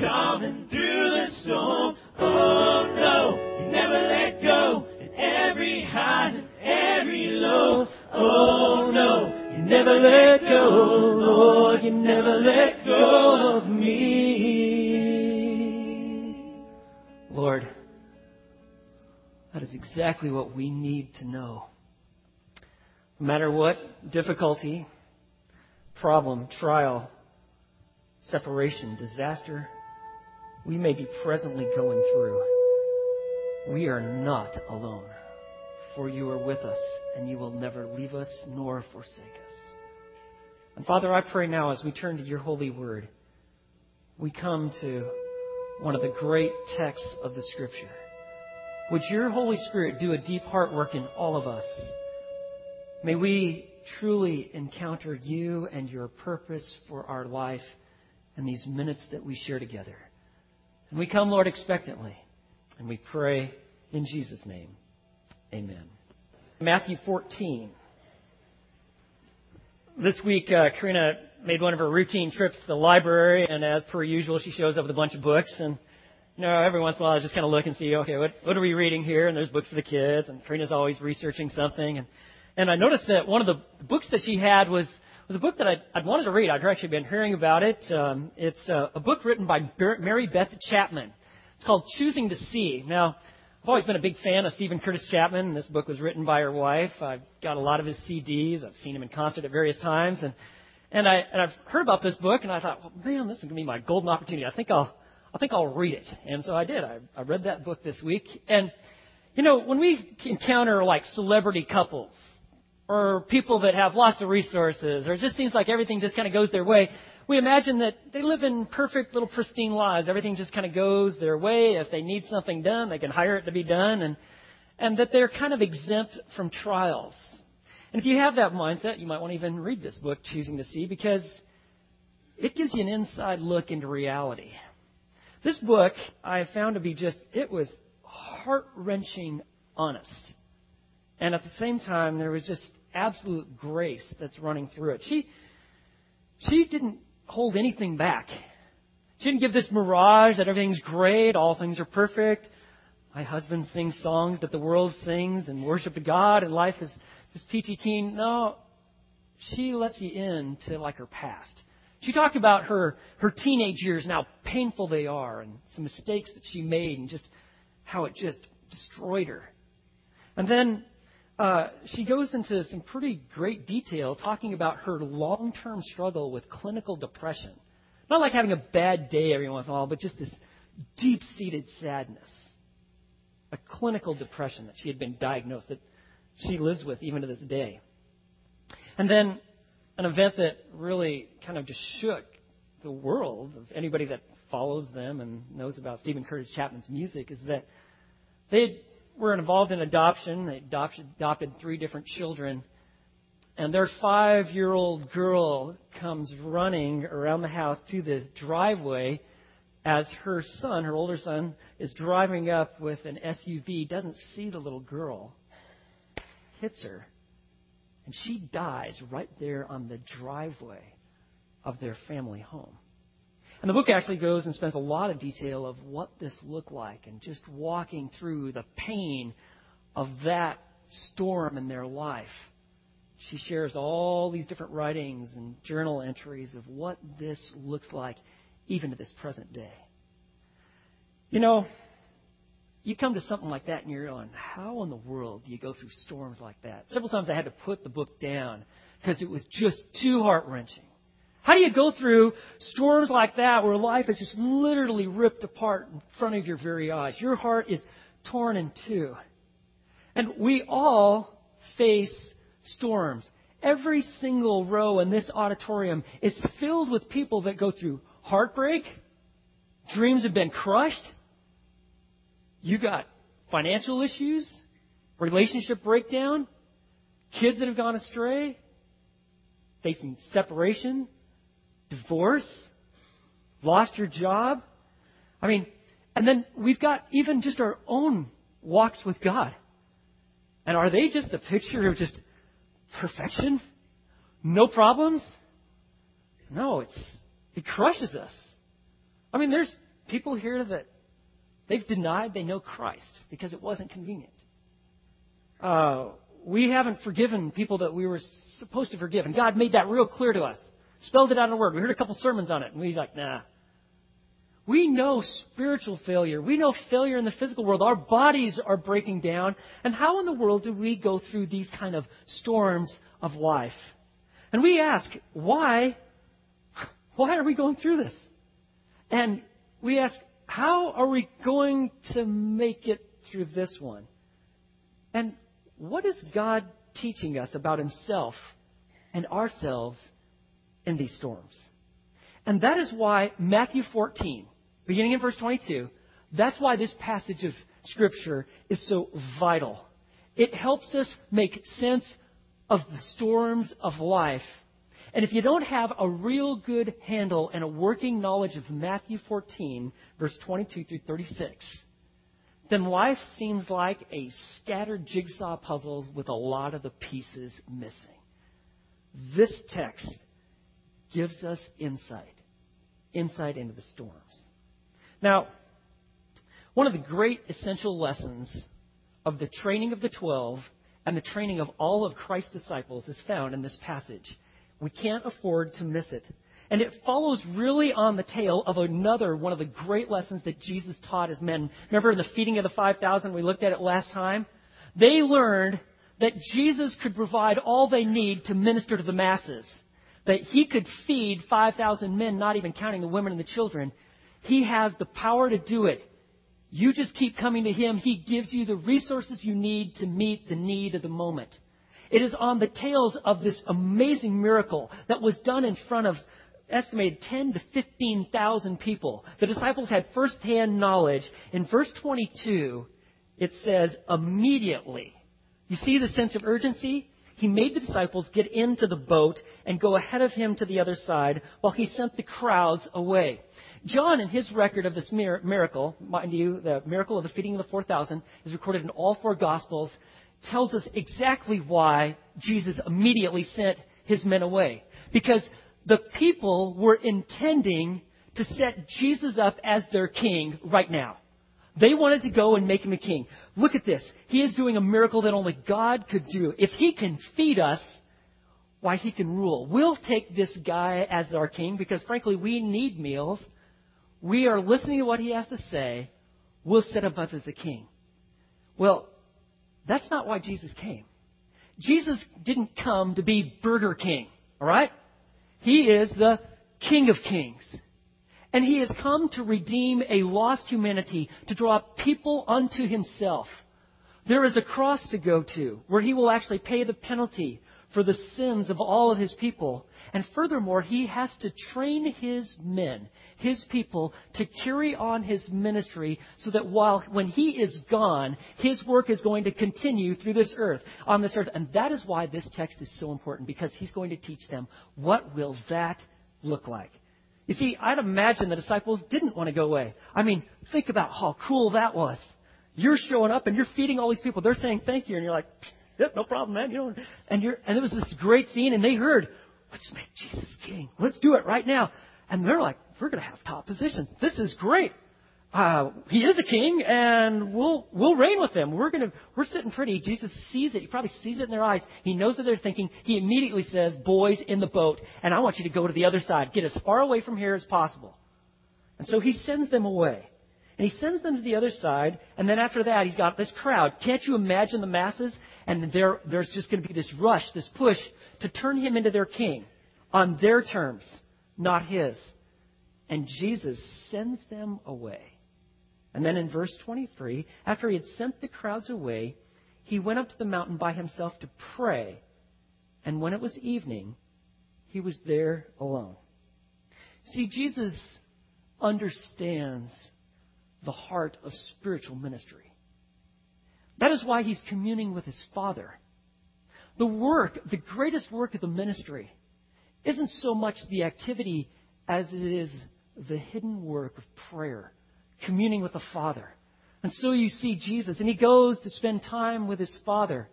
coming through the storm. Oh no, you never let go. In every high and every low. Oh no, you never let go. Lord, you never let go of me. Lord, that is exactly what we need to know. No matter what difficulty, problem, trial, separation, disaster we may be presently going through, we are not alone. For you are with us, and you will never leave us nor forsake us. And Father, I pray now as we turn to your holy word, we come to one of the great texts of the Scripture. Would your Holy Spirit do a deep heart work in all of us? May we truly encounter you and your purpose for our life in these minutes that we share together. And we come, Lord, expectantly, and we pray in Jesus' name. Amen. Matthew 14. This week, uh, Karina made one of her routine trips to the library, and as per usual, she shows up with a bunch of books. And you know, every once in a while, I just kind of look and see, okay, what what are we reading here? And there's books for the kids, and Karina's always researching something. And and I noticed that one of the books that she had was was a book that I'd, I'd wanted to read. I'd actually been hearing about it. Um, it's a, a book written by Mary Beth Chapman. It's called Choosing to See. Now, I've always been a big fan of Steven Curtis Chapman. This book was written by her wife. I've got a lot of his CDs. I've seen him in concert at various times, and and I and I've heard about this book, and I thought, well, man, this is going to be my golden opportunity. I think I'll I think I'll read it, and so I did. I, I read that book this week, and you know, when we encounter like celebrity couples or people that have lots of resources, or it just seems like everything just kind of goes their way, we imagine that they live in perfect little pristine lives. Everything just kind of goes their way. If they need something done, they can hire it to be done, and and that they're kind of exempt from trials. And if you have that mindset, you might want to even read this book, Choosing to See, because it gives you an inside look into reality. This book I found to be just, it was heart wrenching honest. And at the same time, there was just absolute grace that's running through it. She, she didn't hold anything back. She didn't give this mirage that everything's great, all things are perfect. My husband sings songs that the world sings and worship to God and life is just peachy keen. No, she lets you in to like her past. She talked about her, her teenage years and how painful they are and some mistakes that she made and just how it just destroyed her. And then uh, she goes into some pretty great detail talking about her long term struggle with clinical depression. Not like having a bad day every once in a while, but just this deep seated sadness. A clinical depression that she had been diagnosed, that she lives with even to this day. And then an event that really kind of just shook the world of anybody that follows them and knows about Steven Curtis Chapman's music is that they were involved in adoption. They adopted, adopted three different children. And their five year old girl comes running around the house to the driveway as her son, her older son, is driving up with an SUV, doesn't see the little girl, hits her, and she dies right there on the driveway of their family home. And the book actually goes and spends a lot of detail of what this looked like and just walking through the pain of that storm in their life. She shares all these different writings and journal entries of what this looks like even to this present day. You know, you come to something like that and you're going, how in the world do you go through storms like that? Several times I had to put the book down because it was just too heart wrenching. How do you go through storms like that where life is just literally ripped apart in front of your very eyes? Your heart is torn in two. And we all face storms. Every single row in this auditorium is filled with people that go through heartbreak, dreams have been crushed, you got financial issues, relationship breakdown, kids that have gone astray, facing separation, divorce, lost your job. I mean, and then we've got even just our own walks with God. And are they just a picture of just perfection? No problems? No, it's it crushes us. I mean, there's people here that they've denied they know Christ because it wasn't convenient. Uh, we haven't forgiven people that we were supposed to forgive. And God made that real clear to us. Spelled it out in a word. We heard a couple sermons on it, and we like, nah. We know spiritual failure. We know failure in the physical world. Our bodies are breaking down. And how in the world do we go through these kind of storms of life? And we ask, why? Why are we going through this? And we ask, how are we going to make it through this one? And what is God teaching us about Himself and ourselves in these storms? And that is why Matthew 14, beginning in verse 22, that's why this passage of Scripture is so vital. It helps us make sense of the storms of life. And if you don't have a real good handle and a working knowledge of Matthew 14, verse 22 through 36, then life seems like a scattered jigsaw puzzle with a lot of the pieces missing. This text gives us insight, insight into the storms. Now, one of the great essential lessons of the training of the twelve and the training of all of Christ's disciples is found in this passage. We can't afford to miss it. And it follows really on the tail of another one of the great lessons that Jesus taught his men. Remember in the feeding of the 5,000, we looked at it last time? They learned that Jesus could provide all they need to minister to the masses. That he could feed 5,000 men, not even counting the women and the children. He has the power to do it. You just keep coming to him. He gives you the resources you need to meet the need of the moment. It is on the tails of this amazing miracle that was done in front of estimated 10 to 15,000 people. The disciples had firsthand knowledge. In verse 22, it says, immediately. You see the sense of urgency? He made the disciples get into the boat and go ahead of him to the other side while he sent the crowds away. John, in his record of this miracle, mind you, the miracle of the feeding of the 4,000 is recorded in all four Gospels, tells us exactly why Jesus immediately sent his men away. Because the people were intending to set Jesus up as their king right now. They wanted to go and make him a king. Look at this. He is doing a miracle that only God could do. If he can feed us, why, he can rule. We'll take this guy as our king because, frankly, we need meals. We are listening to what he has to say. We'll set him up as a king. Well, that's not why Jesus came. Jesus didn't come to be Burger King, all right? He is the King of Kings. And he has come to redeem a lost humanity, to draw people unto himself. There is a cross to go to where he will actually pay the penalty for the sins of all of his people. And furthermore, he has to train his men, his people, to carry on his ministry so that while, when he is gone, his work is going to continue through this earth, on this earth. And that is why this text is so important, because he's going to teach them what will that look like. You see, I'd imagine the disciples didn't want to go away. I mean, think about how cool that was. You're showing up and you're feeding all these people. They're saying thank you, and you're like, Yep, no problem, man. You know, and you're, and it was this great scene, and they heard, let's make Jesus king. Let's do it right now. And they're like, we're going to have top position. This is great. Uh, he is a king, and we'll we'll reign with him. We're gonna we're sitting pretty. Jesus sees it. He probably sees it in their eyes. He knows what they're thinking. He immediately says, "Boys in the boat, and I want you to go to the other side. Get as far away from here as possible." And so he sends them away. And he sends them to the other side, and then after that, he's got this crowd. Can't you imagine the masses? And there, there's just going to be this rush, this push to turn him into their king on their terms, not his. And Jesus sends them away. And then in verse 23, after he had sent the crowds away, he went up to the mountain by himself to pray. And when it was evening, he was there alone. See, Jesus understands the heart of spiritual ministry. That is why he's communing with his Father. The work, the greatest work of the ministry, isn't so much the activity as it is the hidden work of prayer, communing with the Father. And so you see Jesus, and he goes to spend time with his Father,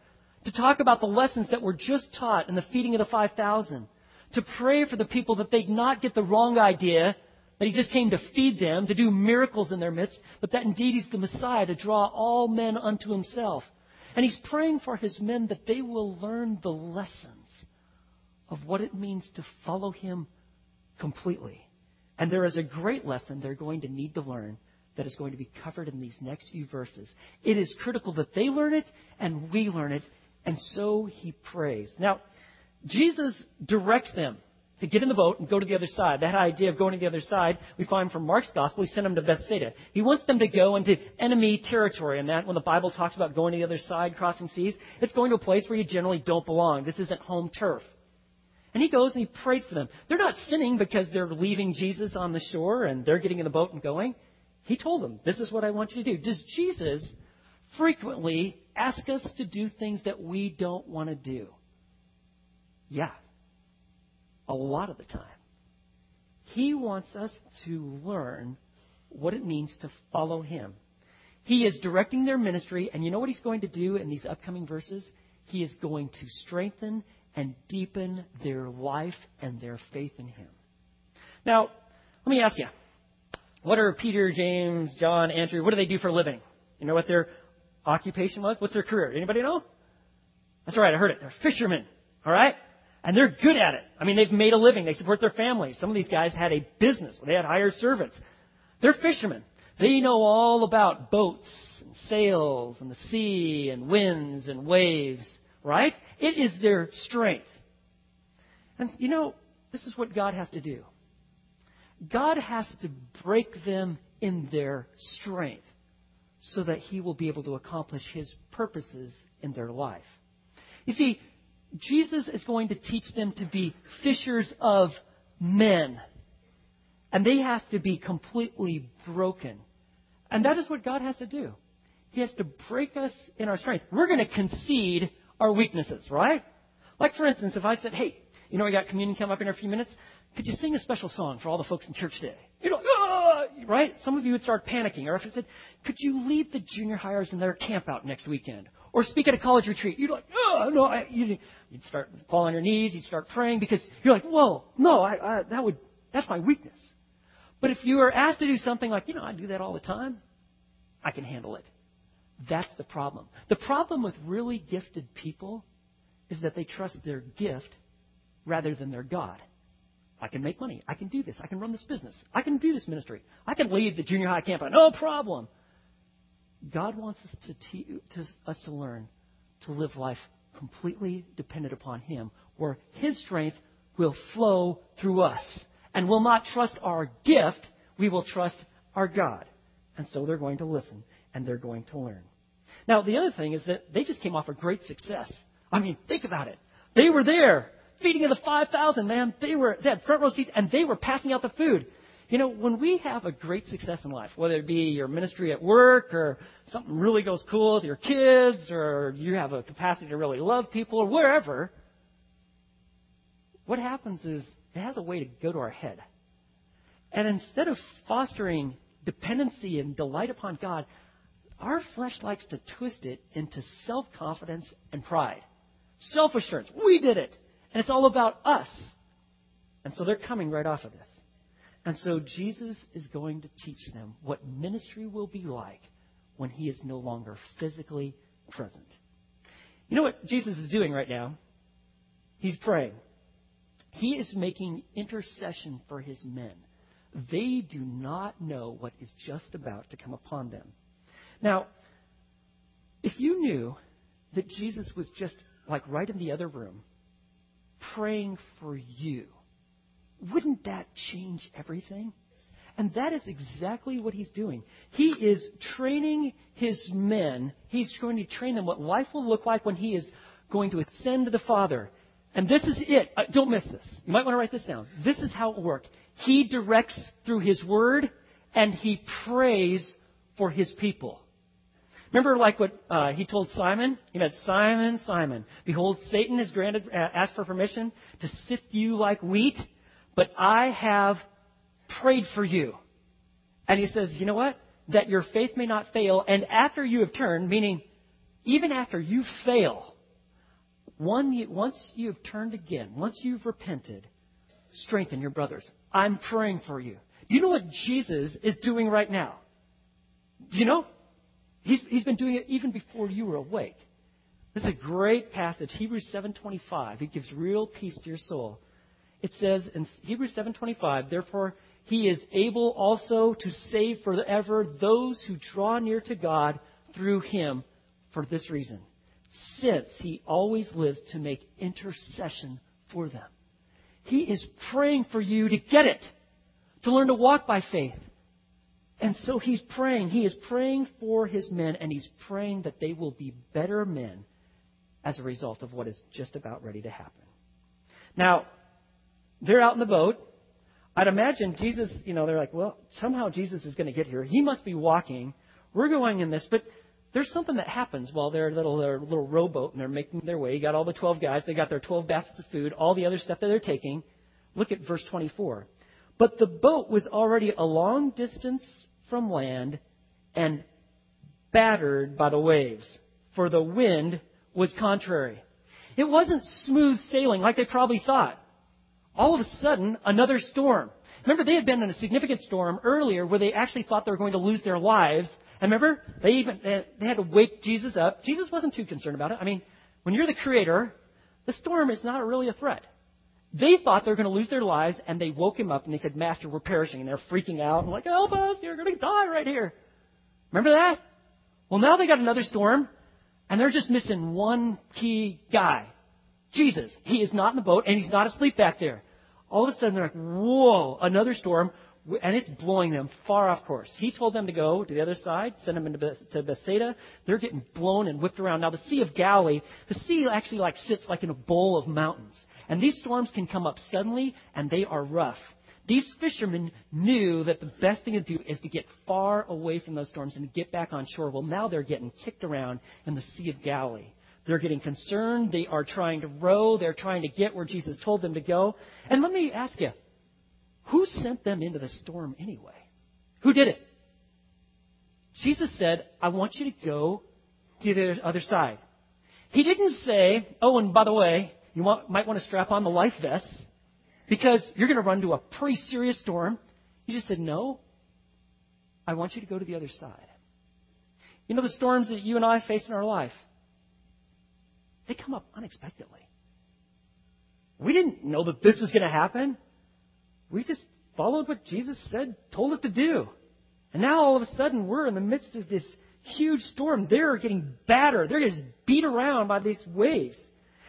to talk about the lessons that were just taught in the feeding of the 5,000, to pray for the people that they'd not get the wrong idea that he just came to feed them, to do miracles in their midst, but that indeed he's the Messiah to draw all men unto himself. And he's praying for his men that they will learn the lessons of what it means to follow him completely. And there is a great lesson they're going to need to learn that is going to be covered in these next few verses. It is critical that they learn it and we learn it, and so he prays. Now, Jesus directs them to get in the boat and go to the other side. That idea of going to the other side, we find from Mark's gospel. He sent them to Bethsaida. He wants them to go into enemy territory. And that, when the Bible talks about going to the other side, crossing seas, it's going to a place where you generally don't belong. This isn't home turf. And he goes and he prays for them. They're not sinning because they're leaving Jesus on the shore and they're getting in the boat and going. He told them, This is what I want you to do. Does Jesus frequently ask us to do things that we don't want to do? Yeah, a lot of the time. He wants us to learn what it means to follow Him. He is directing their ministry, and you know what He's going to do in these upcoming verses? He is going to strengthen and deepen their life and their faith in Him. Now, let me ask you what are Peter, James, John, Andrew, what do they do for a living? You know what their occupation was? What's their career? Anybody know? That's right, I heard it. They're fishermen. All right? And they're good at it. I mean, they've made a living. They support their families. Some of these guys had a business. They had hired servants. They're fishermen. They know all about boats and sails and the sea and winds and waves, right? It is their strength. And you know, this is what God has to do. God has to break them in their strength so that He will be able to accomplish His purposes in their life. You see, Jesus is going to teach them to be fishers of men. And they have to be completely broken. And that is what God has to do. He has to break us in our strength. We're going to concede our weaknesses, right? Like, for instance, if I said, hey, you know, we got communion come up in a few minutes. Could you sing a special song for all the folks in church today? You know, ah! right? Some of you would start panicking. Or if I said, could you lead the junior hires in their camp out next weekend? Or speak at a college retreat. You'd like, oh, no, I, you, You'd start fall on your knees. You'd start praying because you're like, whoa, no, I, I, that would, that's my weakness. But if you are asked to do something like, you know, I do that all the time, I can handle it. That's the problem. The problem with really gifted people is that they trust their gift rather than their God. I can make money. I can do this. I can run this business. I can do this ministry. I can lead the junior high camp. No problem. God wants us to, te- to us to learn to live life completely dependent upon Him, where His strength will flow through us. And will not trust our gift, we will trust our God. And so they're going to listen and they're going to learn. Now, the other thing is that they just came off a great success. I mean, think about it. They were there, feeding of the 5,000, man. They were, they had front row seats and they were passing out the food. You know, when we have a great success in life, whether it be your ministry at work or something really goes cool with your kids or you have a capacity to really love people or wherever, what happens is it has a way to go to our head. And instead of fostering dependency and delight upon God, our flesh likes to twist it into self confidence and pride. Self assurance. We did it. And it's all about us. And so they're coming right off of this. And so Jesus is going to teach them what ministry will be like when he is no longer physically present. You know what Jesus is doing right now? He's praying. He is making intercession for his men. They do not know what is just about to come upon them. Now, if you knew that Jesus was just like right in the other room, praying for you, wouldn't that change everything? And that is exactly what he's doing. He is training his men. He's going to train them what life will look like when he is going to ascend to the Father. And this is it. Uh, don't miss this. You might want to write this down. This is how it works. He directs through his word and he prays for his people. Remember, like what uh, he told Simon? He said, Simon, Simon, behold, Satan has granted, uh, asked for permission to sift you like wheat. But I have prayed for you. And he says, you know what? That your faith may not fail. And after you have turned, meaning even after you fail, one, once you've turned again, once you've repented, strengthen your brothers. I'm praying for you. Do you know what Jesus is doing right now? Do you know? He's, he's been doing it even before you were awake. This is a great passage, Hebrews 7:25. It gives real peace to your soul. It says in Hebrews 7:25, therefore he is able also to save forever those who draw near to God through him for this reason, since he always lives to make intercession for them. He is praying for you to get it, to learn to walk by faith. And so he's praying. He is praying for his men, and he's praying that they will be better men as a result of what is just about ready to happen. Now, they're out in the boat. I'd imagine Jesus, you know, they're like, well, somehow Jesus is going to get here. He must be walking. We're going in this, but there's something that happens while they're little their little rowboat and they're making their way. You got all the 12 guys. They got their 12 baskets of food, all the other stuff that they're taking. Look at verse 24. But the boat was already a long distance from land and battered by the waves, for the wind was contrary. It wasn't smooth sailing like they probably thought. All of a sudden, another storm. Remember, they had been in a significant storm earlier where they actually thought they were going to lose their lives. And remember, they even they had to wake Jesus up. Jesus wasn't too concerned about it. I mean, when you're the creator, the storm is not really a threat. They thought they were going to lose their lives, and they woke him up and they said, Master, we're perishing. And they're freaking out and like, help us, you're going to die right here. Remember that? Well, now they got another storm, and they're just missing one key guy. Jesus. He is not in the boat, and he's not asleep back there. All of a sudden, they're like, whoa, another storm, and it's blowing them far off course. He told them to go to the other side, send them into to Bethsaida. They're getting blown and whipped around. Now, the Sea of Galilee, the sea actually like sits like in a bowl of mountains. And these storms can come up suddenly, and they are rough. These fishermen knew that the best thing to do is to get far away from those storms and get back on shore. Well, now they're getting kicked around in the Sea of Galilee. They're getting concerned. They are trying to row. They're trying to get where Jesus told them to go. And let me ask you, who sent them into the storm anyway? Who did it? Jesus said, I want you to go to the other side. He didn't say, oh, and by the way, you want, might want to strap on the life vest because you're going to run to a pretty serious storm. He just said, No, I want you to go to the other side. You know, the storms that you and I face in our life, they come up unexpectedly. We didn't know that this was going to happen. We just followed what Jesus said, told us to do. And now all of a sudden we're in the midst of this huge storm. They're getting battered. They're getting beat around by these waves.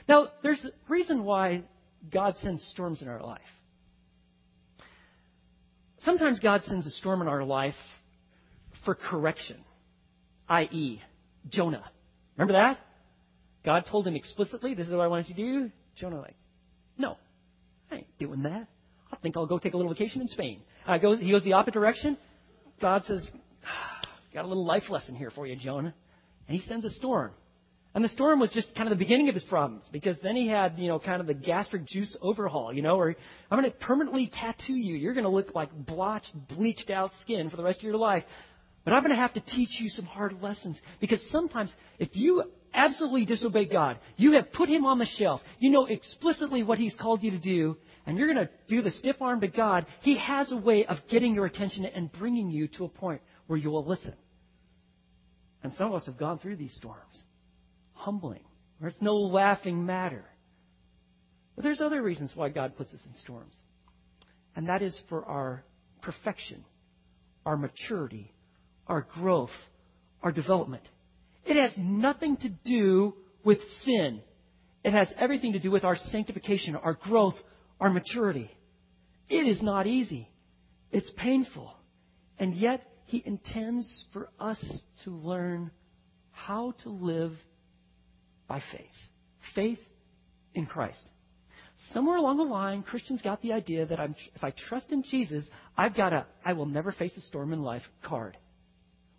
Now, there's a reason why God sends storms in our life. Sometimes God sends a storm in our life for correction, i.e., Jonah. Remember that? God told him explicitly, This is what I want you to do. Jonah, like, No, I ain't doing that. I think I'll go take a little vacation in Spain. I go, he goes the opposite direction. God says, ah, Got a little life lesson here for you, Jonah. And he sends a storm. And the storm was just kind of the beginning of his problems because then he had, you know, kind of the gastric juice overhaul, you know, where I'm going to permanently tattoo you. You're going to look like blotched, bleached out skin for the rest of your life. But I'm going to have to teach you some hard lessons because sometimes if you absolutely disobey God, you have put him on the shelf. You know explicitly what he's called you to do, and you're going to do the stiff arm to God. He has a way of getting your attention and bringing you to a point where you will listen. And some of us have gone through these storms humbling, where it's no laughing matter. But there's other reasons why God puts us in storms. And that is for our perfection, our maturity, our growth, our development. It has nothing to do with sin. It has everything to do with our sanctification, our growth, our maturity. It is not easy. It's painful. And yet, He intends for us to learn how to live by faith. Faith in Christ. Somewhere along the line, Christians got the idea that I'm, if I trust in Jesus, I've got a I will never face a storm in life card.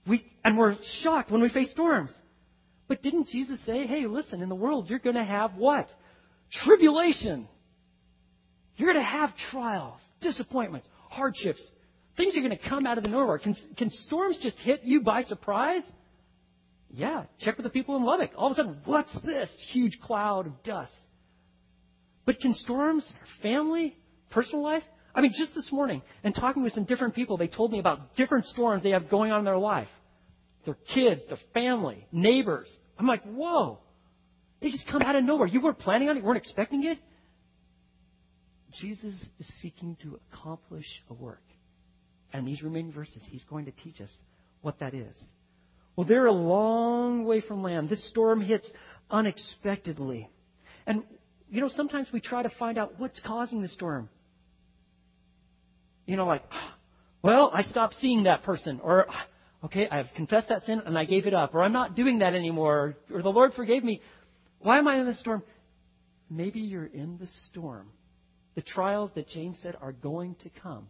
We, and we're shocked when we face storms. But didn't Jesus say, hey, listen, in the world you're going to have what? Tribulation. You're going to have trials, disappointments, hardships. Things are going to come out of the nowhere. Can, can storms just hit you by surprise? Yeah, check with the people in Lubbock. All of a sudden, what's this huge cloud of dust? But can storms family, personal life? I mean, just this morning, and talking with some different people, they told me about different storms they have going on in their life. Their kids, their family, neighbors. I'm like, whoa. They just come out of nowhere. You weren't planning on it, you weren't expecting it. Jesus is seeking to accomplish a work. And these remaining verses, he's going to teach us what that is. Well, they're a long way from land. This storm hits unexpectedly. And, you know, sometimes we try to find out what's causing the storm. You know, like, well, I stopped seeing that person. Or, okay, I've confessed that sin and I gave it up. Or I'm not doing that anymore. Or the Lord forgave me. Why am I in the storm? Maybe you're in the storm. The trials that James said are going to come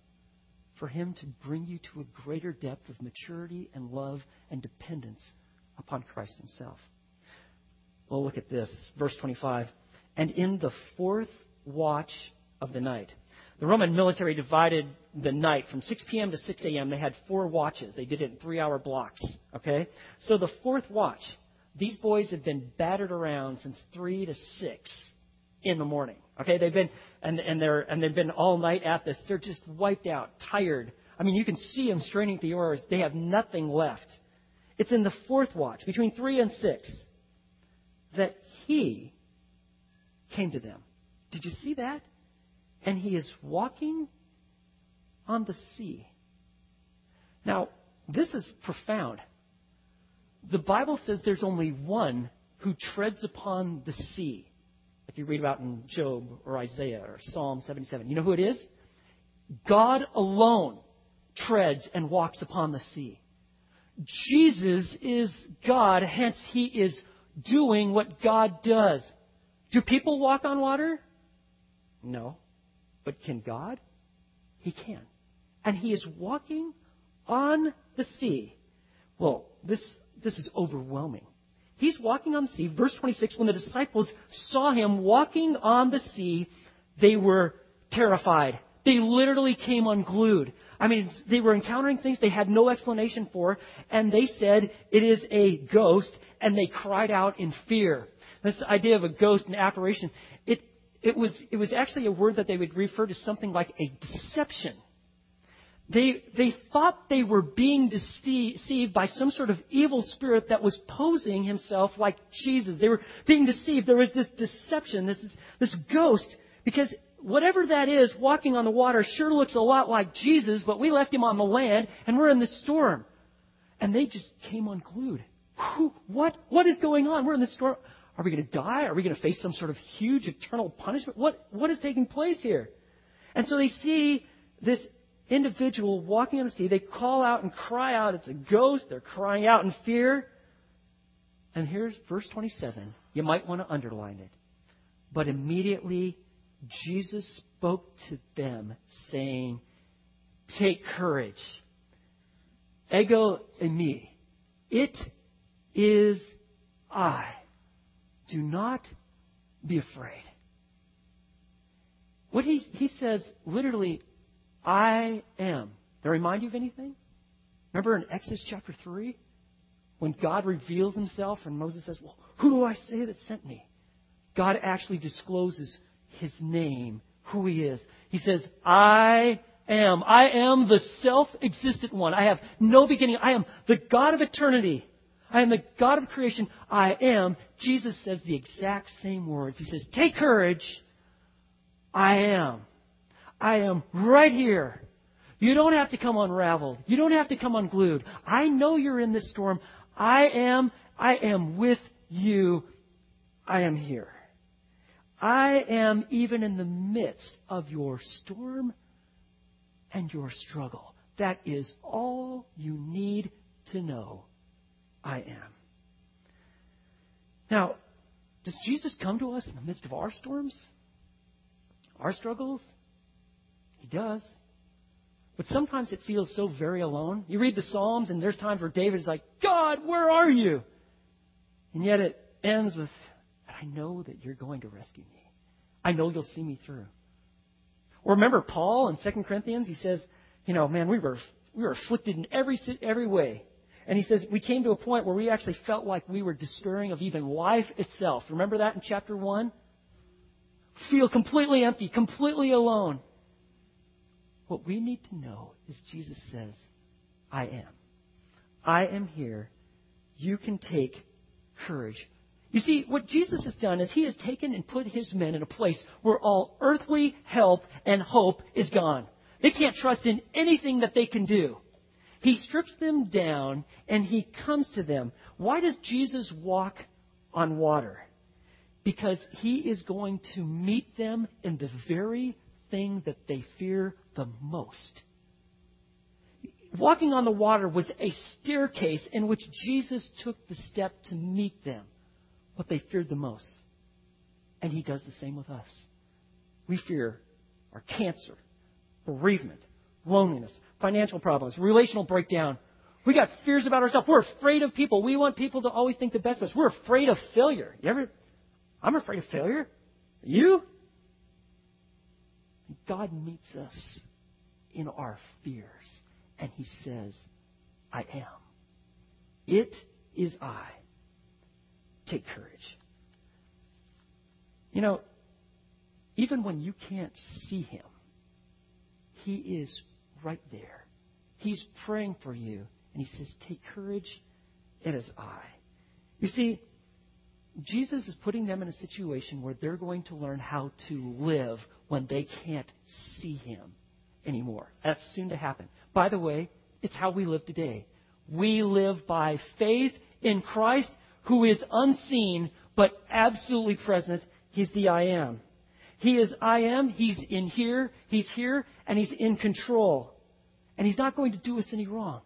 for Him to bring you to a greater depth of maturity and love and dependence upon Christ Himself. Well, look at this. Verse 25. And in the fourth watch of the night. The Roman military divided the night from 6 p.m. to 6 a.m. They had four watches. They did it in three hour blocks. Okay? So the fourth watch, these boys have been battered around since 3 to 6 in the morning. Okay? They've been, and, and they're, and they've been all night at this. They're just wiped out, tired. I mean, you can see them straining at the oars. They have nothing left. It's in the fourth watch, between 3 and 6, that he came to them. Did you see that? And he is walking on the sea. Now, this is profound. The Bible says there's only one who treads upon the sea. You read about in Job or Isaiah or Psalm 77, you know who it is? God alone treads and walks upon the sea. Jesus is God, hence he is doing what God does. Do people walk on water? No. But can God? He can. And he is walking on the sea. Well, this, this is overwhelming. He's walking on the sea. Verse 26, when the disciples saw him walking on the sea, they were terrified. They literally came unglued. I mean, they were encountering things they had no explanation for, and they said, it is a ghost, and they cried out in fear. This idea of a ghost and apparition, it, it, was, it was actually a word that they would refer to something like a deception. They, they thought they were being deceived by some sort of evil spirit that was posing himself like Jesus. They were being deceived. There was this deception, this, this ghost, because whatever that is walking on the water sure looks a lot like Jesus, but we left him on the land and we're in the storm. And they just came unglued. What? What is going on? We're in the storm. Are we going to die? Are we going to face some sort of huge eternal punishment? What, what is taking place here? And so they see this individual walking on the sea. They call out and cry out. It's a ghost. They're crying out in fear. And here's verse 27. You might want to underline it. But immediately Jesus spoke to them, saying, Take courage. Ego eimi. It is I. Do not be afraid. What he, he says, literally, I am. That remind you of anything? Remember in Exodus chapter 3? When God reveals himself and Moses says, Well, who do I say that sent me? God actually discloses his name, who he is. He says, I am. I am the self existent one. I have no beginning. I am the God of eternity. I am the God of creation. I am. Jesus says the exact same words. He says, Take courage. I am. I am right here. You don't have to come unraveled. You don't have to come unglued. I know you're in this storm. I am. I am with you. I am here. I am even in the midst of your storm and your struggle. That is all you need to know. I am. Now, does Jesus come to us in the midst of our storms? Our struggles? He does. But sometimes it feels so very alone. You read the Psalms, and there's times where David is like, God, where are you? And yet it ends with, I know that you're going to rescue me. I know you'll see me through. Or remember Paul in 2 Corinthians? He says, you know, man, we were, we were afflicted in every, every way. And he says, we came to a point where we actually felt like we were despairing of even life itself. Remember that in chapter 1? Feel completely empty, completely alone. What we need to know is Jesus says, I am. I am here. You can take courage. You see, what Jesus has done is he has taken and put his men in a place where all earthly help and hope is gone. They can't trust in anything that they can do. He strips them down and he comes to them. Why does Jesus walk on water? Because he is going to meet them in the very thing that they fear the most. Walking on the water was a staircase in which Jesus took the step to meet them, what they feared the most. And he does the same with us. We fear our cancer, bereavement, loneliness, financial problems, relational breakdown. We got fears about ourselves. We're afraid of people. We want people to always think the best of us. We're afraid of failure. You ever? I'm afraid of failure. You? God meets us in our fears, and He says, I am. It is I. Take courage. You know, even when you can't see Him, He is right there. He's praying for you, and He says, Take courage. It is I. You see, Jesus is putting them in a situation where they're going to learn how to live when they can't see Him anymore. That's soon to happen. By the way, it's how we live today. We live by faith in Christ, who is unseen but absolutely present. He's the I am. He is I am. He's in here. He's here, and He's in control. And He's not going to do us any wrong.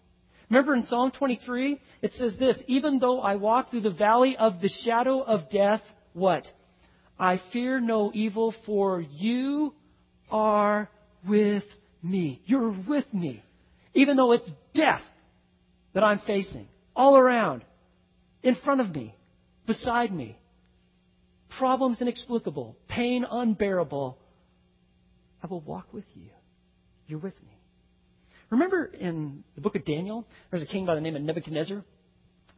Remember in Psalm 23, it says this Even though I walk through the valley of the shadow of death, what? I fear no evil, for you are with me. You're with me. Even though it's death that I'm facing, all around, in front of me, beside me, problems inexplicable, pain unbearable, I will walk with you. You're with me. Remember in the book of Daniel, there's a king by the name of Nebuchadnezzar,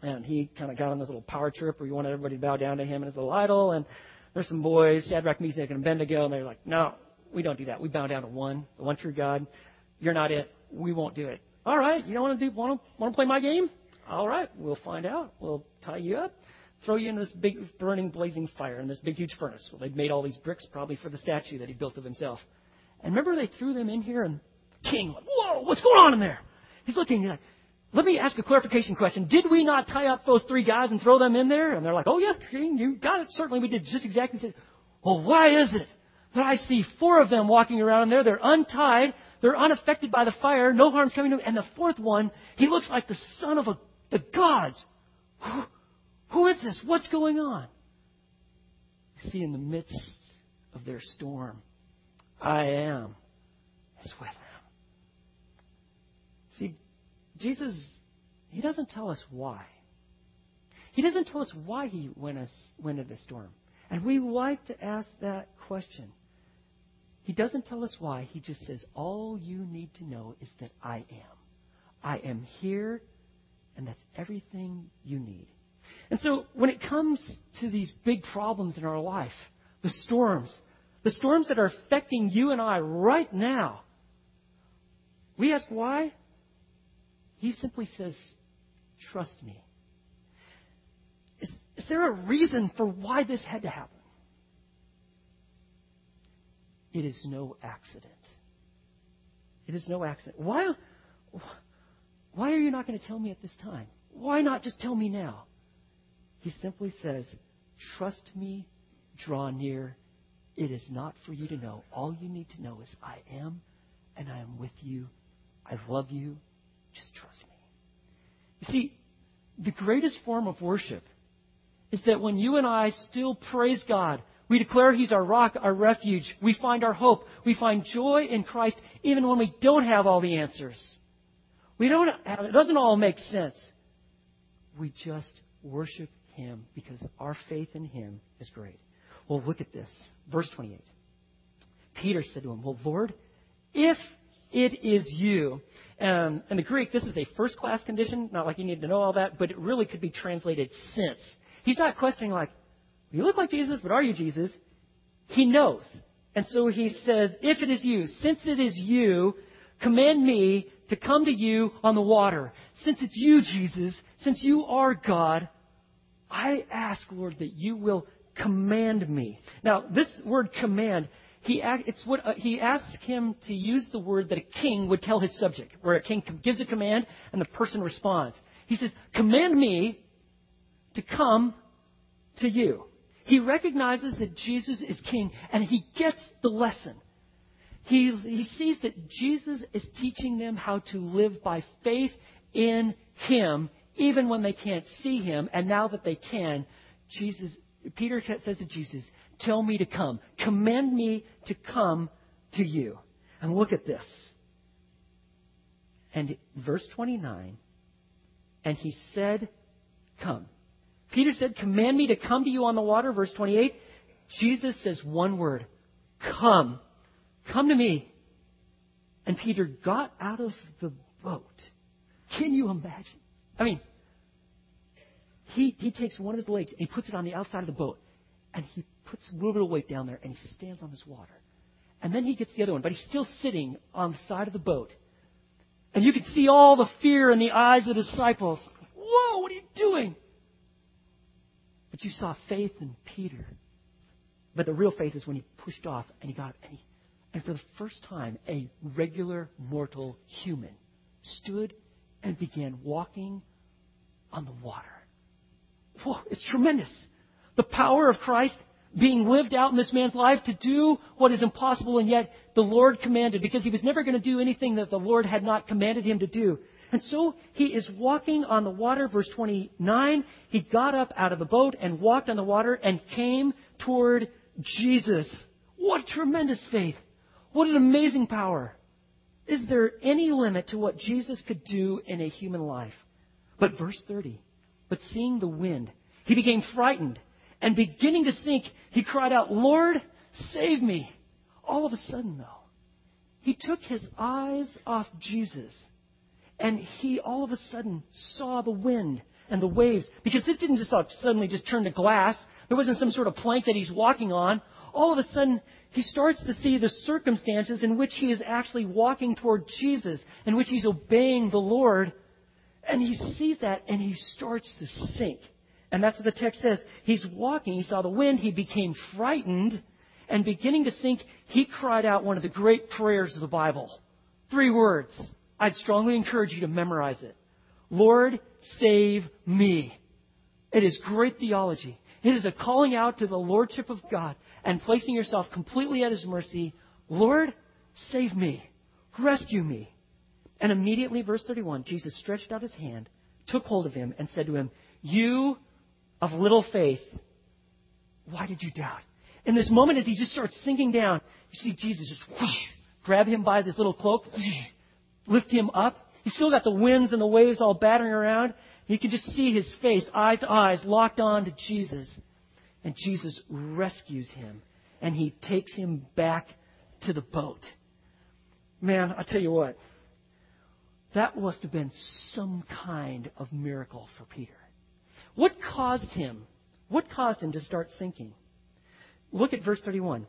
and he kind of got on this little power trip where he wanted everybody to bow down to him and his little idol. And there's some boys, Shadrach, Meshach, and Abednego, and they're like, no, we don't do that. We bow down to one, the one true God. You're not it. We won't do it. All right, you don't want to do want to want to play my game? All right, we'll find out. We'll tie you up, throw you in this big burning blazing fire in this big huge furnace. Well, they'd made all these bricks probably for the statue that he built of himself. And remember they threw them in here and king. Whoa, what's going on in there? He's looking he's like, let me ask a clarification question. Did we not tie up those three guys and throw them in there? And they're like, oh yeah, king, you got it. Certainly we did just exactly. Said, well, why is it that I see four of them walking around in there? They're untied. They're unaffected by the fire. No harm's coming to them. And the fourth one, he looks like the son of a, the gods. Who, who is this? What's going on? See, in the midst of their storm, I am is with. See, Jesus, He doesn't tell us why. He doesn't tell us why He went, us, went into the storm. And we like to ask that question. He doesn't tell us why. He just says, All you need to know is that I am. I am here, and that's everything you need. And so when it comes to these big problems in our life, the storms, the storms that are affecting you and I right now, we ask why? He simply says, Trust me. Is, is there a reason for why this had to happen? It is no accident. It is no accident. Why, why are you not going to tell me at this time? Why not just tell me now? He simply says, Trust me, draw near. It is not for you to know. All you need to know is I am, and I am with you. I love you. Just trust. See, the greatest form of worship is that when you and I still praise God, we declare He's our rock, our refuge. We find our hope. We find joy in Christ even when we don't have all the answers. We don't have, it doesn't all make sense. We just worship Him because our faith in Him is great. Well, look at this. Verse 28. Peter said to him, Well, Lord, if it is you. Um, in the Greek, this is a first class condition, not like you need to know all that, but it really could be translated since. He's not questioning, like, you look like Jesus, but are you Jesus? He knows. And so he says, if it is you, since it is you, command me to come to you on the water. Since it's you, Jesus, since you are God, I ask, Lord, that you will command me. Now, this word command, he, it's what, uh, he asks him to use the word that a king would tell his subject, where a king gives a command and the person responds. He says, Command me to come to you. He recognizes that Jesus is king and he gets the lesson. He, he sees that Jesus is teaching them how to live by faith in him, even when they can't see him. And now that they can, Jesus, Peter says to Jesus, Tell me to come. Command me to come to you. And look at this. And verse 29, and he said, Come. Peter said, Command me to come to you on the water. Verse 28. Jesus says one word Come. Come to me. And Peter got out of the boat. Can you imagine? I mean, he, he takes one of his legs and he puts it on the outside of the boat. And he puts a little bit of weight down there and he stands on this water. And then he gets the other one, but he's still sitting on the side of the boat. And you could see all the fear in the eyes of the disciples. Whoa, what are you doing? But you saw faith in Peter. But the real faith is when he pushed off and he got and, he, and for the first time a regular mortal human stood and began walking on the water. Whoa, it's tremendous. The power of Christ being lived out in this man's life to do what is impossible and yet the Lord commanded because he was never going to do anything that the Lord had not commanded him to do. And so he is walking on the water, verse 29. He got up out of the boat and walked on the water and came toward Jesus. What tremendous faith. What an amazing power. Is there any limit to what Jesus could do in a human life? But verse 30. But seeing the wind, he became frightened and beginning to sink, he cried out, Lord, save me. All of a sudden, though, he took his eyes off Jesus and he all of a sudden saw the wind and the waves because this didn't just suddenly just turn to glass. There wasn't some sort of plank that he's walking on. All of a sudden, he starts to see the circumstances in which he is actually walking toward Jesus, in which he's obeying the Lord. And he sees that and he starts to sink. And that's what the text says. He's walking, he saw the wind, he became frightened, and beginning to sink, he cried out one of the great prayers of the Bible. Three words. I'd strongly encourage you to memorize it. Lord, save me. It is great theology. It is a calling out to the Lordship of God and placing yourself completely at His mercy. Lord, save me. Rescue me. And immediately, verse 31, Jesus stretched out his hand, took hold of him, and said to him, You of little faith, why did you doubt? In this moment, as he just starts sinking down, you see Jesus just whoosh, grab him by this little cloak, whoosh, lift him up. He's still got the winds and the waves all battering around. You can just see his face, eyes to eyes, locked on to Jesus. And Jesus rescues him. And he takes him back to the boat. Man, I tell you what, that must have been some kind of miracle for Peter. What caused him? What caused him to start sinking? Look at verse 31.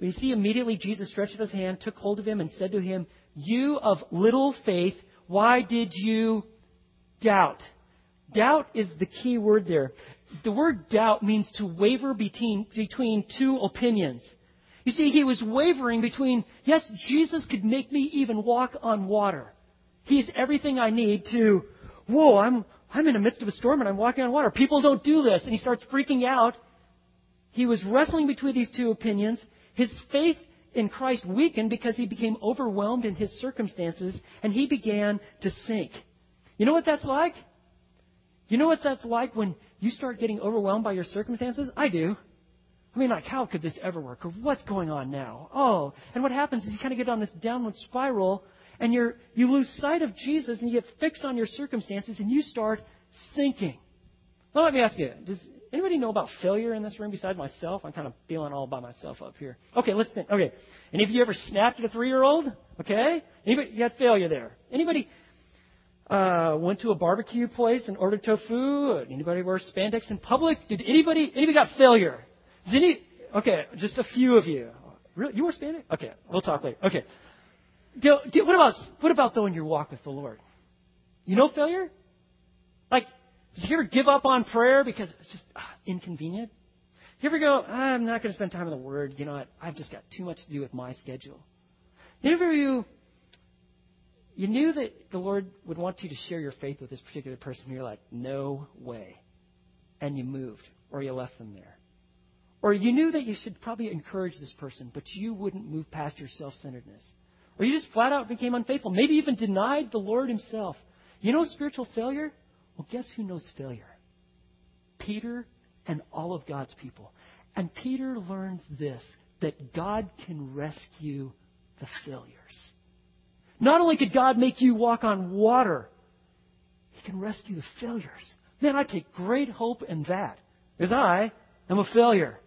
We see immediately Jesus stretched out his hand, took hold of him, and said to him, You of little faith, why did you doubt? Doubt is the key word there. The word doubt means to waver between, between two opinions. You see, he was wavering between, yes, Jesus could make me even walk on water. He's everything I need to, whoa, I'm, I'm in the midst of a storm and I'm walking on water. People don't do this. And he starts freaking out. He was wrestling between these two opinions. His faith in Christ weakened because he became overwhelmed in his circumstances and he began to sink. You know what that's like? You know what that's like when you start getting overwhelmed by your circumstances? I do. I mean, like, how could this ever work? Or what's going on now? Oh. And what happens is you kind of get on this downward spiral and you're, you lose sight of Jesus and you get fixed on your circumstances and you start sinking. Now, let me ask you, does anybody know about failure in this room besides myself? I'm kind of feeling all by myself up here. Okay, let's think. Okay. Any of you ever snapped at a three-year-old? Okay. Anybody, you had failure there. Anybody, uh, went to a barbecue place and ordered tofu? Anybody wear spandex in public? Did anybody, anybody got failure? Does any, okay, just a few of you. Really? You wore spandex? Okay, we'll talk later. Okay. Do, do, what about what about though in your walk with the Lord? You know failure? Like, did you ever give up on prayer because it's just uh, inconvenient? You ever go, I'm not going to spend time in the Word. You know what? I've just got too much to do with my schedule. You Ever you you knew that the Lord would want you to share your faith with this particular person. You're like, no way. And you moved, or you left them there. Or you knew that you should probably encourage this person, but you wouldn't move past your self centeredness. Or you just flat out became unfaithful, maybe even denied the Lord Himself. You know spiritual failure? Well, guess who knows failure? Peter and all of God's people. And Peter learns this that God can rescue the failures. Not only could God make you walk on water, He can rescue the failures. Man, I take great hope in that. Because I am a failure.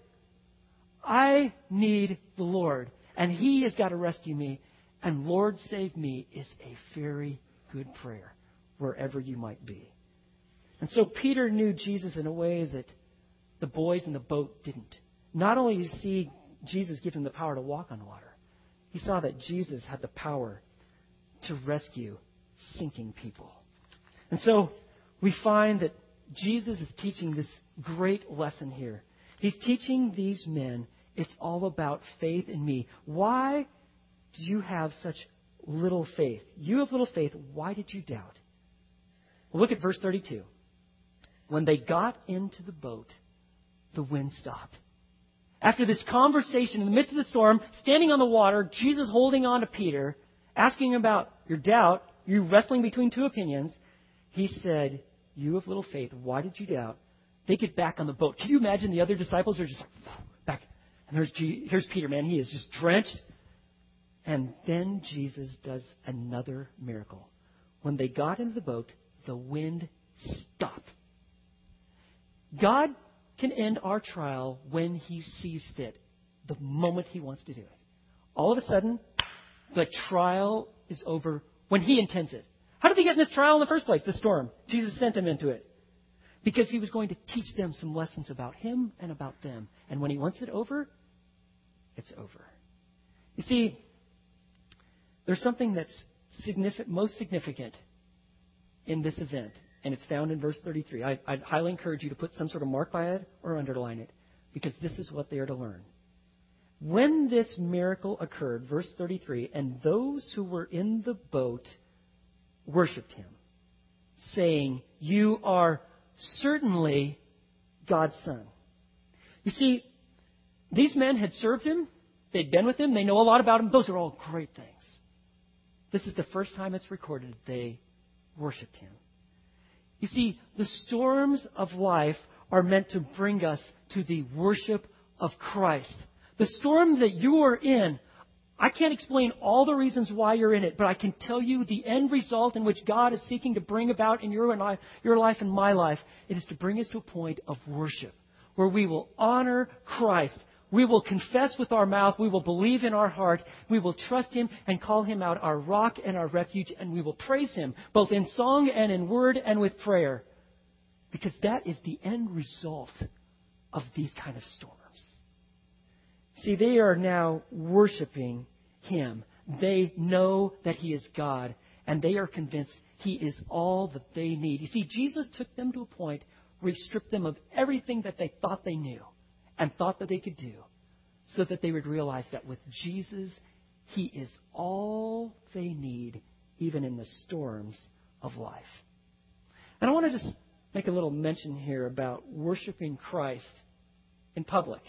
I need the Lord. And He has got to rescue me. And Lord save me is a very good prayer, wherever you might be. And so Peter knew Jesus in a way that the boys in the boat didn't. Not only did he see Jesus give him the power to walk on water, he saw that Jesus had the power to rescue sinking people. And so we find that Jesus is teaching this great lesson here. He's teaching these men it's all about faith in me. Why you have such little faith? You have little faith. Why did you doubt? Well, look at verse 32. When they got into the boat, the wind stopped. After this conversation in the midst of the storm, standing on the water, Jesus holding on to Peter, asking about your doubt, you wrestling between two opinions, he said, You have little faith. Why did you doubt? They get back on the boat. Can you imagine the other disciples are just like, back. And there's, G- here's Peter, man. He is just drenched. And then Jesus does another miracle. When they got into the boat, the wind stopped. God can end our trial when He sees fit, the moment He wants to do it. All of a sudden, the trial is over when He intends it. How did they get in this trial in the first place? The storm. Jesus sent them into it. Because He was going to teach them some lessons about Him and about them. And when He wants it over, it's over. You see, there's something that's significant, most significant in this event, and it's found in verse 33. I, I'd highly encourage you to put some sort of mark by it or underline it, because this is what they are to learn. When this miracle occurred, verse 33, and those who were in the boat worshiped him, saying, You are certainly God's Son. You see, these men had served him, they'd been with him, they know a lot about him. Those are all great things. This is the first time it's recorded they worshiped him. You see, the storms of life are meant to bring us to the worship of Christ. The storm that you are in, I can't explain all the reasons why you're in it, but I can tell you the end result in which God is seeking to bring about in your life, your life and my life. It is to bring us to a point of worship where we will honor Christ. We will confess with our mouth. We will believe in our heart. We will trust Him and call Him out our rock and our refuge, and we will praise Him both in song and in word and with prayer. Because that is the end result of these kind of storms. See, they are now worshiping Him. They know that He is God, and they are convinced He is all that they need. You see, Jesus took them to a point where He stripped them of everything that they thought they knew and thought that they could do, so that they would realize that with Jesus, He is all they need, even in the storms of life. And I want to just make a little mention here about worshiping Christ in public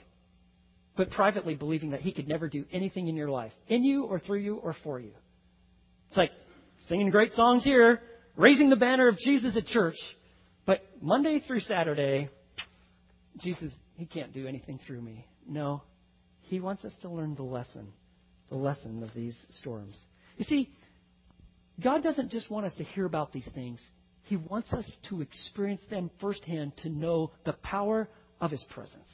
but privately believing that he could never do anything in your life, in you or through you or for you. It's like singing great songs here, raising the banner of Jesus at church, but Monday through Saturday, Jesus, he can't do anything through me. No, he wants us to learn the lesson, the lesson of these storms. You see, God doesn't just want us to hear about these things. He wants us to experience them firsthand to know the power of His presence.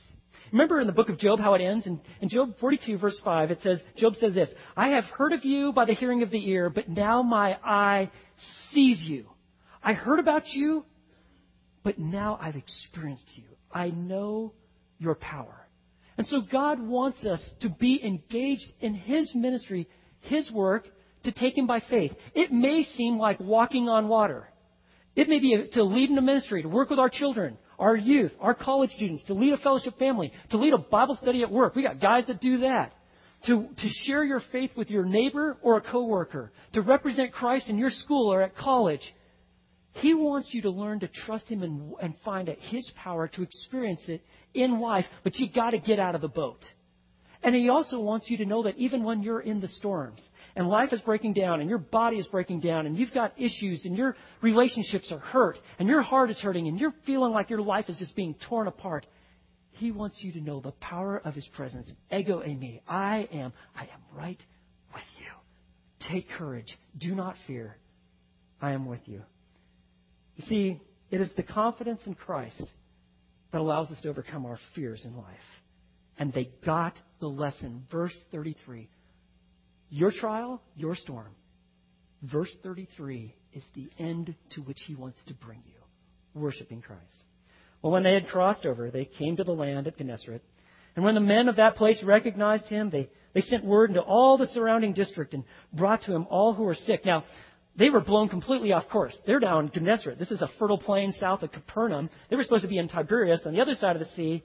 Remember in the book of Job how it ends? In, in Job 42, verse 5, it says, Job says this I have heard of you by the hearing of the ear, but now my eye sees you. I heard about you, but now I've experienced you. I know your power. And so God wants us to be engaged in His ministry, His work, to take Him by faith. It may seem like walking on water. It may be to lead in a ministry, to work with our children, our youth, our college students, to lead a fellowship family, to lead a Bible study at work. We got guys that do that. To, to share your faith with your neighbor or a coworker, to represent Christ in your school or at college. He wants you to learn to trust Him and, and find out His power to experience it in life, but you got to get out of the boat. And He also wants you to know that even when you're in the storms and life is breaking down and your body is breaking down and you've got issues and your relationships are hurt and your heart is hurting and you're feeling like your life is just being torn apart, He wants you to know the power of His presence. Ego eimi. I am. I am right with you. Take courage. Do not fear. I am with you. You see, it is the confidence in Christ that allows us to overcome our fears in life. And they got the lesson. Verse 33. Your trial, your storm. Verse 33 is the end to which he wants to bring you, worshiping Christ. Well, when they had crossed over, they came to the land at Gennesaret. And when the men of that place recognized him, they, they sent word into all the surrounding district and brought to him all who were sick. Now, they were blown completely off course. They're down Gennesaret. This is a fertile plain south of Capernaum. They were supposed to be in Tiberias on the other side of the sea.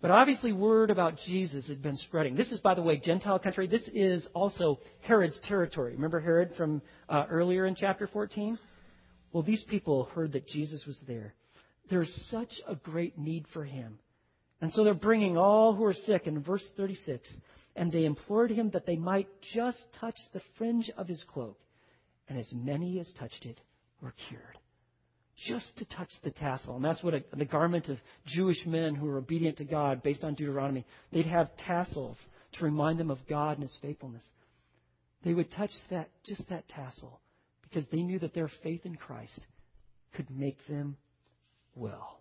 But obviously, word about Jesus had been spreading. This is, by the way, Gentile country. This is also Herod's territory. Remember Herod from uh, earlier in chapter 14? Well, these people heard that Jesus was there. There's such a great need for him. And so they're bringing all who are sick in verse 36. And they implored him that they might just touch the fringe of his cloak and as many as touched it were cured. Just to touch the tassel. And that's what a, the garment of Jewish men who were obedient to God, based on Deuteronomy, they'd have tassels to remind them of God and His faithfulness. They would touch that, just that tassel, because they knew that their faith in Christ could make them well.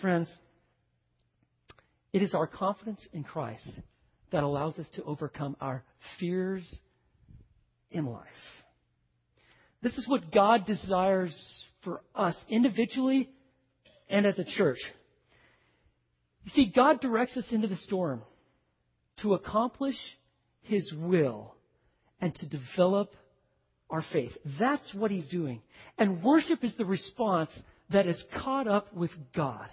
Friends, it is our confidence in Christ that allows us to overcome our fears in life. This is what God desires for us individually and as a church. You see, God directs us into the storm to accomplish His will and to develop our faith. That's what He's doing. And worship is the response that is caught up with God.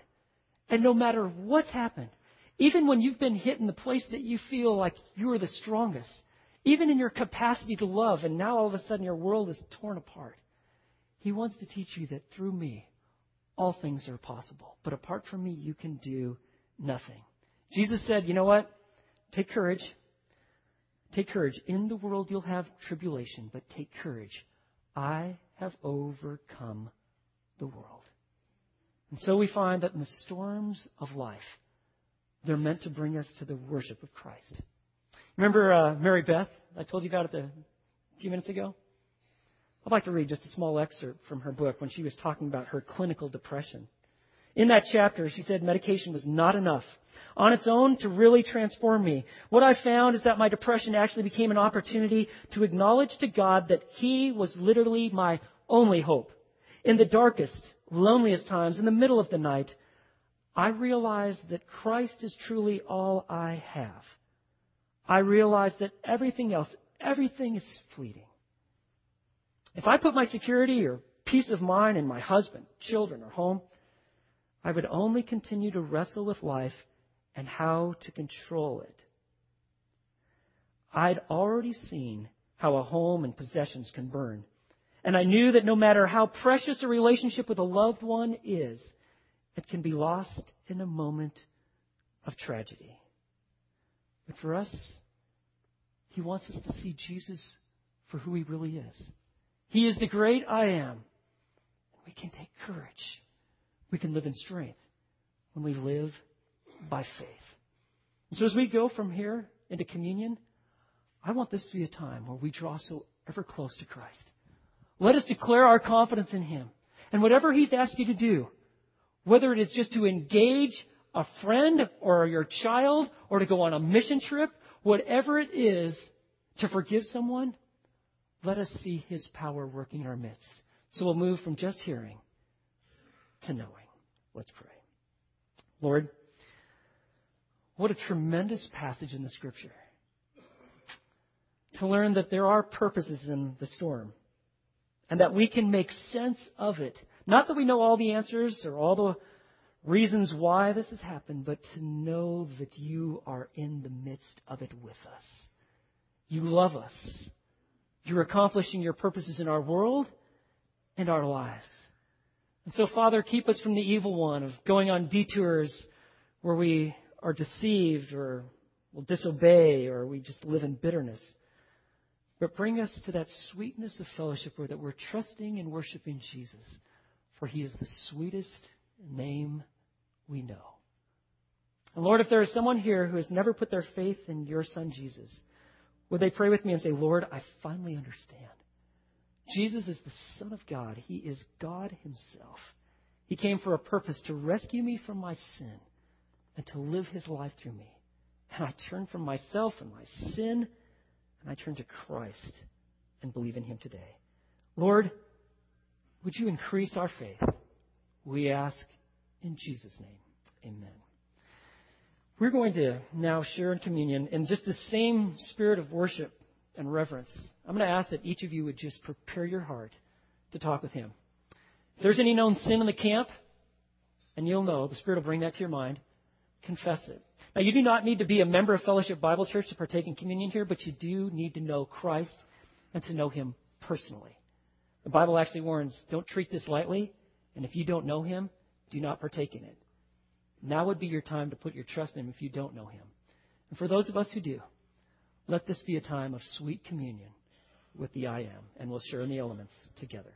And no matter what's happened, even when you've been hit in the place that you feel like you are the strongest, even in your capacity to love, and now all of a sudden your world is torn apart. He wants to teach you that through me, all things are possible. But apart from me, you can do nothing. Jesus said, You know what? Take courage. Take courage. In the world you'll have tribulation, but take courage. I have overcome the world. And so we find that in the storms of life, they're meant to bring us to the worship of Christ. Remember uh, Mary Beth? I told you about it a few minutes ago. I'd like to read just a small excerpt from her book when she was talking about her clinical depression. In that chapter, she said medication was not enough on its own to really transform me. What I found is that my depression actually became an opportunity to acknowledge to God that He was literally my only hope. In the darkest, loneliest times, in the middle of the night, I realized that Christ is truly all I have. I realize that everything else, everything is fleeting. If I put my security or peace of mind in my husband, children, or home, I would only continue to wrestle with life and how to control it. I'd already seen how a home and possessions can burn. And I knew that no matter how precious a relationship with a loved one is, it can be lost in a moment of tragedy. But for us, He wants us to see Jesus for who He really is. He is the great I am. We can take courage. We can live in strength when we live by faith. And so as we go from here into communion, I want this to be a time where we draw so ever close to Christ. Let us declare our confidence in Him. And whatever He's asked you to do, whether it is just to engage a friend or your child or to go on a mission trip, whatever it is, to forgive someone, let us see His power working in our midst. So we'll move from just hearing to knowing. Let's pray. Lord, what a tremendous passage in the Scripture. to learn that there are purposes in the storm and that we can make sense of it. Not that we know all the answers or all the reasons why this has happened, but to know that you are in the midst of it with us. You love us. You're accomplishing your purposes in our world and our lives. And so, Father, keep us from the evil one of going on detours where we are deceived or will disobey or we just live in bitterness. But bring us to that sweetness of fellowship where that we're trusting and worshiping Jesus, for he is the sweetest name we know. And Lord, if there is someone here who has never put their faith in your Son Jesus, would they pray with me and say, Lord, I finally understand. Jesus is the Son of God. He is God Himself. He came for a purpose to rescue me from my sin and to live His life through me. And I turn from myself and my sin and I turn to Christ and believe in Him today. Lord, would you increase our faith? We ask in Jesus' name. Amen. We're going to now share in communion in just the same spirit of worship and reverence. I'm going to ask that each of you would just prepare your heart to talk with Him. If there's any known sin in the camp, and you'll know, the Spirit will bring that to your mind, confess it. Now, you do not need to be a member of Fellowship Bible Church to partake in communion here, but you do need to know Christ and to know Him personally. The Bible actually warns don't treat this lightly, and if you don't know Him, do not partake in it. Now would be your time to put your trust in Him if you don't know Him. And for those of us who do, let this be a time of sweet communion with the I am, and we'll share in the elements together.